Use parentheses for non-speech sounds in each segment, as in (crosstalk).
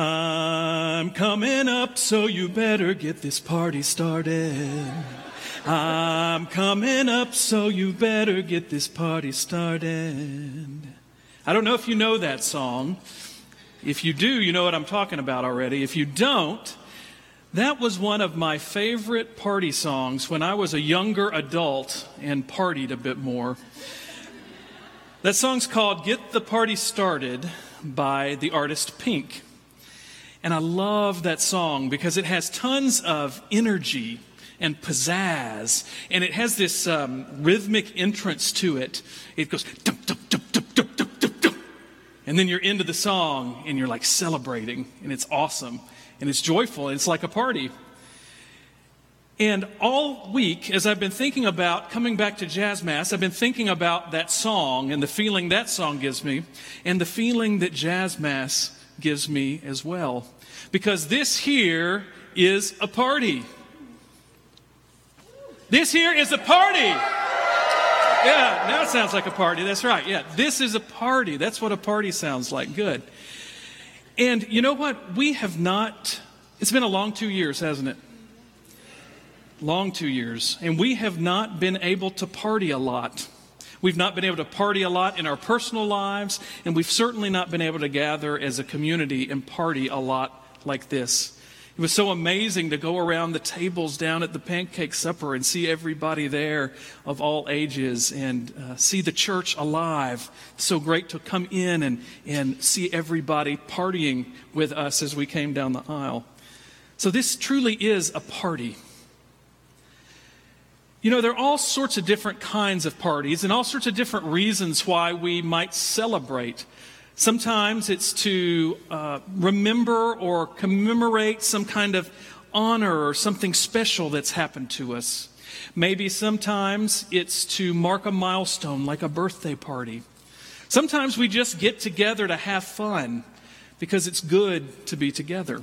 I'm coming up, so you better get this party started. I'm coming up, so you better get this party started. I don't know if you know that song. If you do, you know what I'm talking about already. If you don't, that was one of my favorite party songs when I was a younger adult and partied a bit more. That song's called Get the Party Started by the artist Pink. And I love that song because it has tons of energy and pizzazz, and it has this um, rhythmic entrance to it. It goes dum dum dum dum dum dum dum and then you're into the song and you're like celebrating, and it's awesome. And it's joyful. And it's like a party. And all week, as I've been thinking about coming back to Jazz Mass, I've been thinking about that song and the feeling that song gives me, and the feeling that Jazz Mass gives me as well. Because this here is a party. This here is a party. Yeah, now it sounds like a party. That's right. Yeah, this is a party. That's what a party sounds like. Good. And you know what? We have not, it's been a long two years, hasn't it? long two years, and we have not been able to party a lot. We've not been able to party a lot in our personal lives, and we've certainly not been able to gather as a community and party a lot like this. It was so amazing to go around the tables down at the pancake supper and see everybody there of all ages and uh, see the church alive. So great to come in and, and see everybody partying with us as we came down the aisle. So, this truly is a party. You know, there are all sorts of different kinds of parties and all sorts of different reasons why we might celebrate. Sometimes it's to uh, remember or commemorate some kind of honor or something special that's happened to us. Maybe sometimes it's to mark a milestone like a birthday party. Sometimes we just get together to have fun because it's good to be together.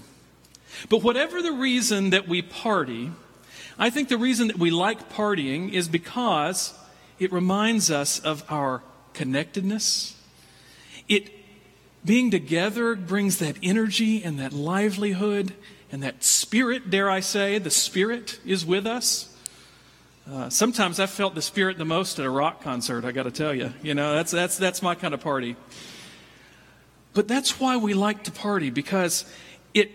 But whatever the reason that we party, I think the reason that we like partying is because it reminds us of our connectedness. It being together brings that energy and that livelihood and that spirit, dare I say, the spirit is with us. Uh, sometimes I felt the spirit the most at a rock concert, I got to tell you. You know, that's, that's, that's my kind of party. But that's why we like to party, because it,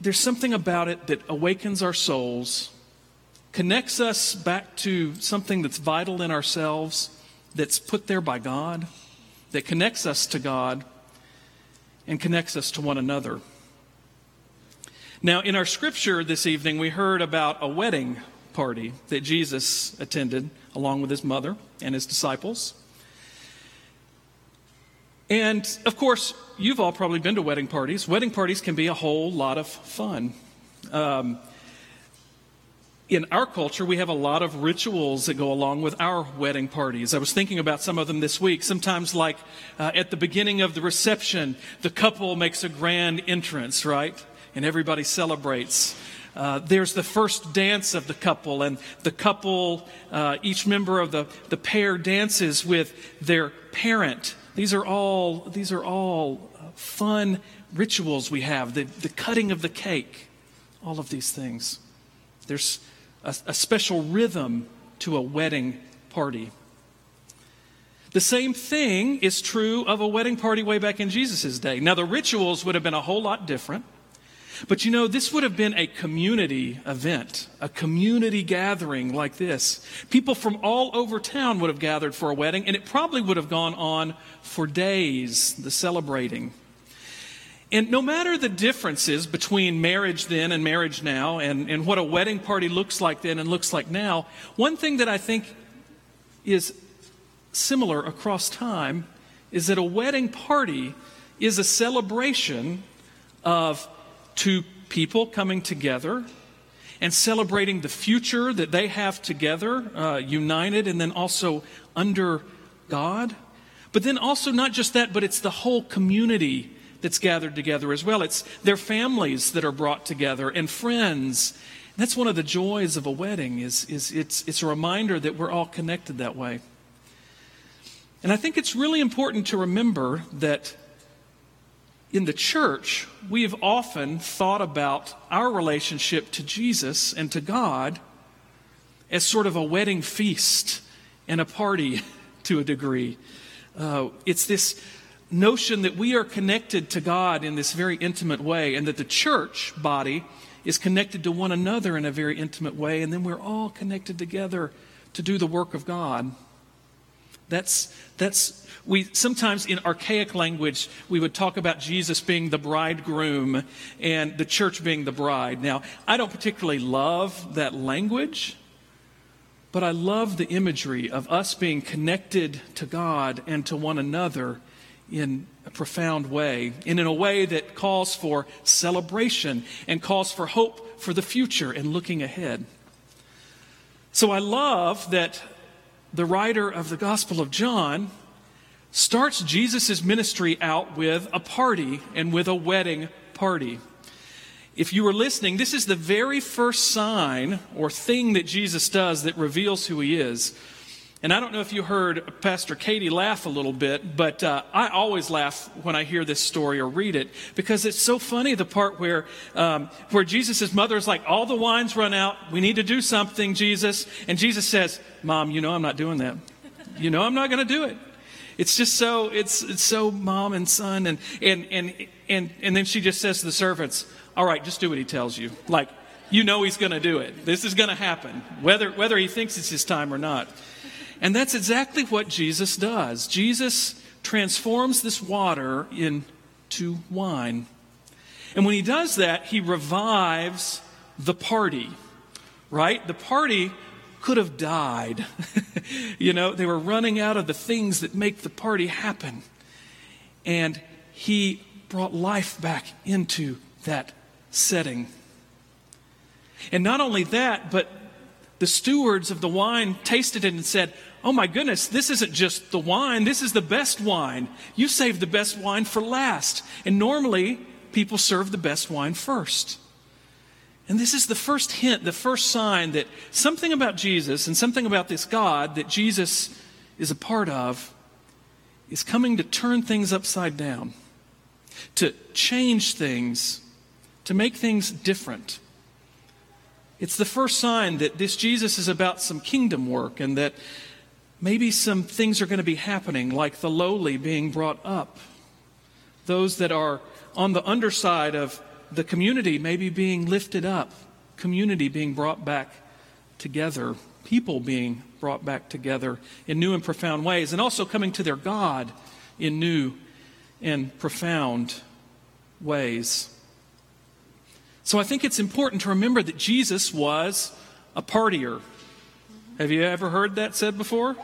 there's something about it that awakens our souls connects us back to something that's vital in ourselves, that's put there by God, that connects us to God and connects us to one another. Now, in our scripture this evening, we heard about a wedding party that Jesus attended along with his mother and his disciples. And of course, you've all probably been to wedding parties. Wedding parties can be a whole lot of fun. Um, in our culture, we have a lot of rituals that go along with our wedding parties. I was thinking about some of them this week. Sometimes, like uh, at the beginning of the reception, the couple makes a grand entrance, right? And everybody celebrates. Uh, there's the first dance of the couple, and the couple, uh, each member of the, the pair dances with their parent. These are all, these are all uh, fun rituals we have. The, the cutting of the cake, all of these things. There's a, a special rhythm to a wedding party. The same thing is true of a wedding party way back in Jesus' day. Now, the rituals would have been a whole lot different, but you know, this would have been a community event, a community gathering like this. People from all over town would have gathered for a wedding, and it probably would have gone on for days, the celebrating. And no matter the differences between marriage then and marriage now, and, and what a wedding party looks like then and looks like now, one thing that I think is similar across time is that a wedding party is a celebration of two people coming together and celebrating the future that they have together, uh, united, and then also under God. But then also, not just that, but it's the whole community that's gathered together as well. It's their families that are brought together and friends. That's one of the joys of a wedding is, is it's, it's a reminder that we're all connected that way. And I think it's really important to remember that in the church, we have often thought about our relationship to Jesus and to God as sort of a wedding feast and a party (laughs) to a degree. Uh, it's this notion that we are connected to God in this very intimate way, and that the church body is connected to one another in a very intimate way, and then we're all connected together to do the work of God. That's, that's, we sometimes in archaic language, we would talk about Jesus being the bridegroom and the church being the bride. Now, I don't particularly love that language, but I love the imagery of us being connected to God and to one another in a profound way, and in a way that calls for celebration and calls for hope for the future and looking ahead. So I love that the writer of the Gospel of John starts Jesus' ministry out with a party and with a wedding party. If you were listening, this is the very first sign or thing that Jesus does that reveals who he is. And I don't know if you heard Pastor Katie laugh a little bit, but uh, I always laugh when I hear this story or read it because it's so funny the part where, um, where Jesus' mother is like, All the wine's run out. We need to do something, Jesus. And Jesus says, Mom, you know I'm not doing that. You know I'm not going to do it. It's just so, it's, it's so mom and son. And, and, and, and, and then she just says to the servants, All right, just do what he tells you. Like, you know he's going to do it. This is going to happen, whether, whether he thinks it's his time or not. And that's exactly what Jesus does. Jesus transforms this water into wine. And when he does that, he revives the party, right? The party could have died. (laughs) you know, they were running out of the things that make the party happen. And he brought life back into that setting. And not only that, but the stewards of the wine tasted it and said, oh my goodness, this isn't just the wine, this is the best wine. You saved the best wine for last. And normally, people serve the best wine first. And this is the first hint, the first sign that something about Jesus and something about this God that Jesus is a part of is coming to turn things upside down, to change things, to make things different. It's the first sign that this Jesus is about some kingdom work and that maybe some things are going to be happening, like the lowly being brought up, those that are on the underside of the community maybe being lifted up, community being brought back together, people being brought back together in new and profound ways, and also coming to their God in new and profound ways. So I think it's important to remember that Jesus was a partier. Have you ever heard that said before?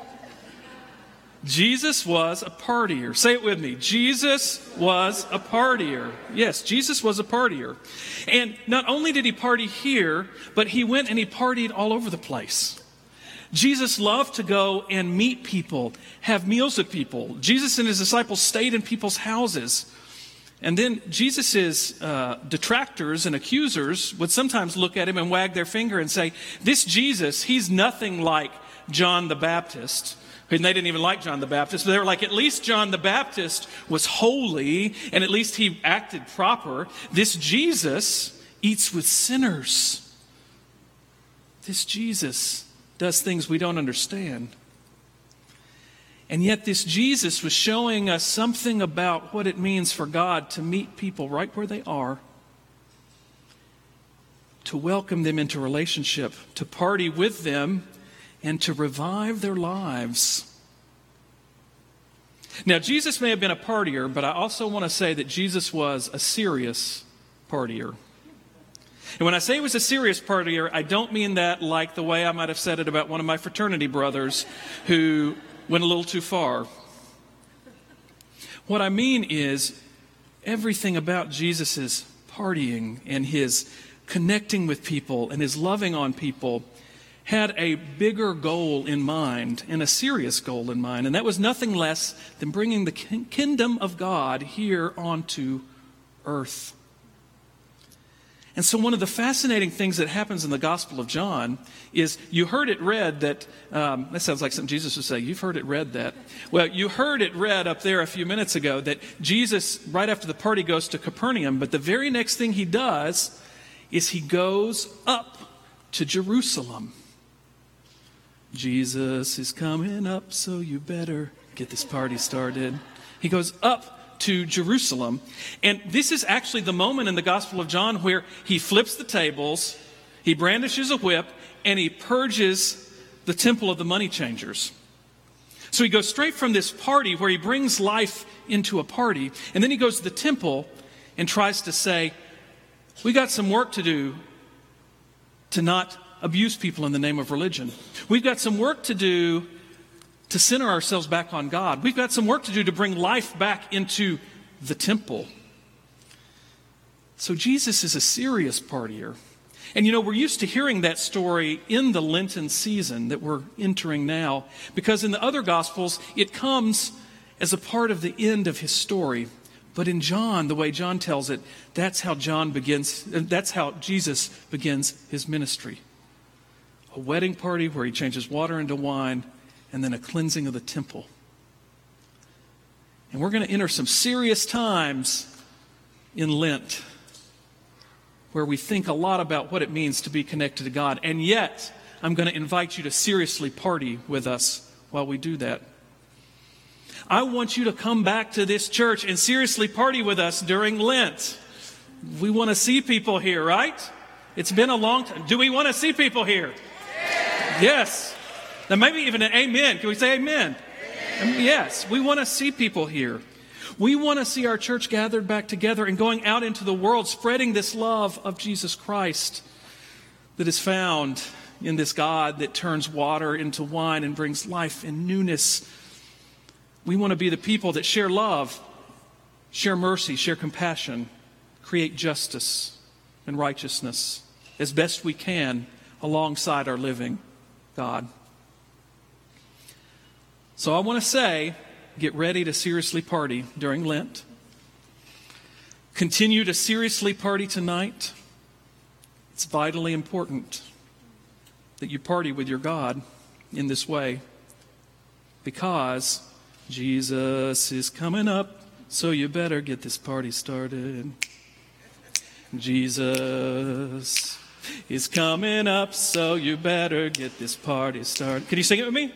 Jesus was a partier. Say it with me. Jesus was a partier. Yes, Jesus was a partier. And not only did he party here, but he went and he partied all over the place. Jesus loved to go and meet people, have meals with people. Jesus and his disciples stayed in people's houses. And then Jesus' uh, detractors and accusers would sometimes look at him and wag their finger and say, This Jesus, he's nothing like John the Baptist. And they didn't even like John the Baptist, they were like, at least John the Baptist was holy and at least he acted proper. This Jesus eats with sinners. This Jesus does things we don't understand. And yet, this Jesus was showing us something about what it means for God to meet people right where they are, to welcome them into relationship, to party with them and to revive their lives. Now, Jesus may have been a partier, but I also want to say that Jesus was a serious partier. And when I say he was a serious partier, I don't mean that like the way I might have said it about one of my fraternity brothers who went a little too far. What I mean is everything about Jesus' partying and his connecting with people and his loving on people had a bigger goal in mind and a serious goal in mind, and that was nothing less than bringing the kingdom of God here onto earth. And so, one of the fascinating things that happens in the Gospel of John is you heard it read that, um, that sounds like something Jesus would say. You've heard it read that. Well, you heard it read up there a few minutes ago that Jesus, right after the party, goes to Capernaum, but the very next thing he does is he goes up to Jerusalem. Jesus is coming up, so you better get this party started. He goes up to Jerusalem. And this is actually the moment in the Gospel of John where he flips the tables, he brandishes a whip, and he purges the temple of the money changers. So he goes straight from this party where he brings life into a party, and then he goes to the temple and tries to say, We got some work to do to not abuse people in the name of religion. We've got some work to do to center ourselves back on God. We've got some work to do to bring life back into the temple. So Jesus is a serious partier. And you know, we're used to hearing that story in the Lenten season that we're entering now, because in the other Gospels, it comes as a part of the end of his story. But in John, the way John tells it, that's how John begins, that's how Jesus begins his ministry. A wedding party where he changes water into wine and then a cleansing of the temple. And we're going to enter some serious times in Lent where we think a lot about what it means to be connected to God. And yet, I'm going to invite you to seriously party with us while we do that. I want you to come back to this church and seriously party with us during Lent. We want to see people here, right? It's been a long time. Do we want to see people here? Yes. Now, maybe even an amen. Can we say amen? amen. Yes, we want to see people here. We want to see our church gathered back together and going out into the world, spreading this love of Jesus Christ that is found in this God that turns water into wine and brings life and newness. We want to be the people that share love, share mercy, share compassion, create justice and righteousness as best we can alongside our living God. So I want to say get ready to seriously party during Lent. Continue to seriously party tonight. It's vitally important that you party with your God in this way because Jesus is coming up, so you better get this party started. Jesus is coming up, so you better get this party started. Can you sing it with me?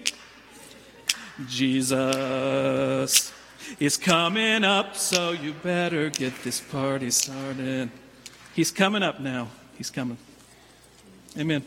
Jesus is coming up, so you better get this party started. He's coming up now. He's coming. Amen.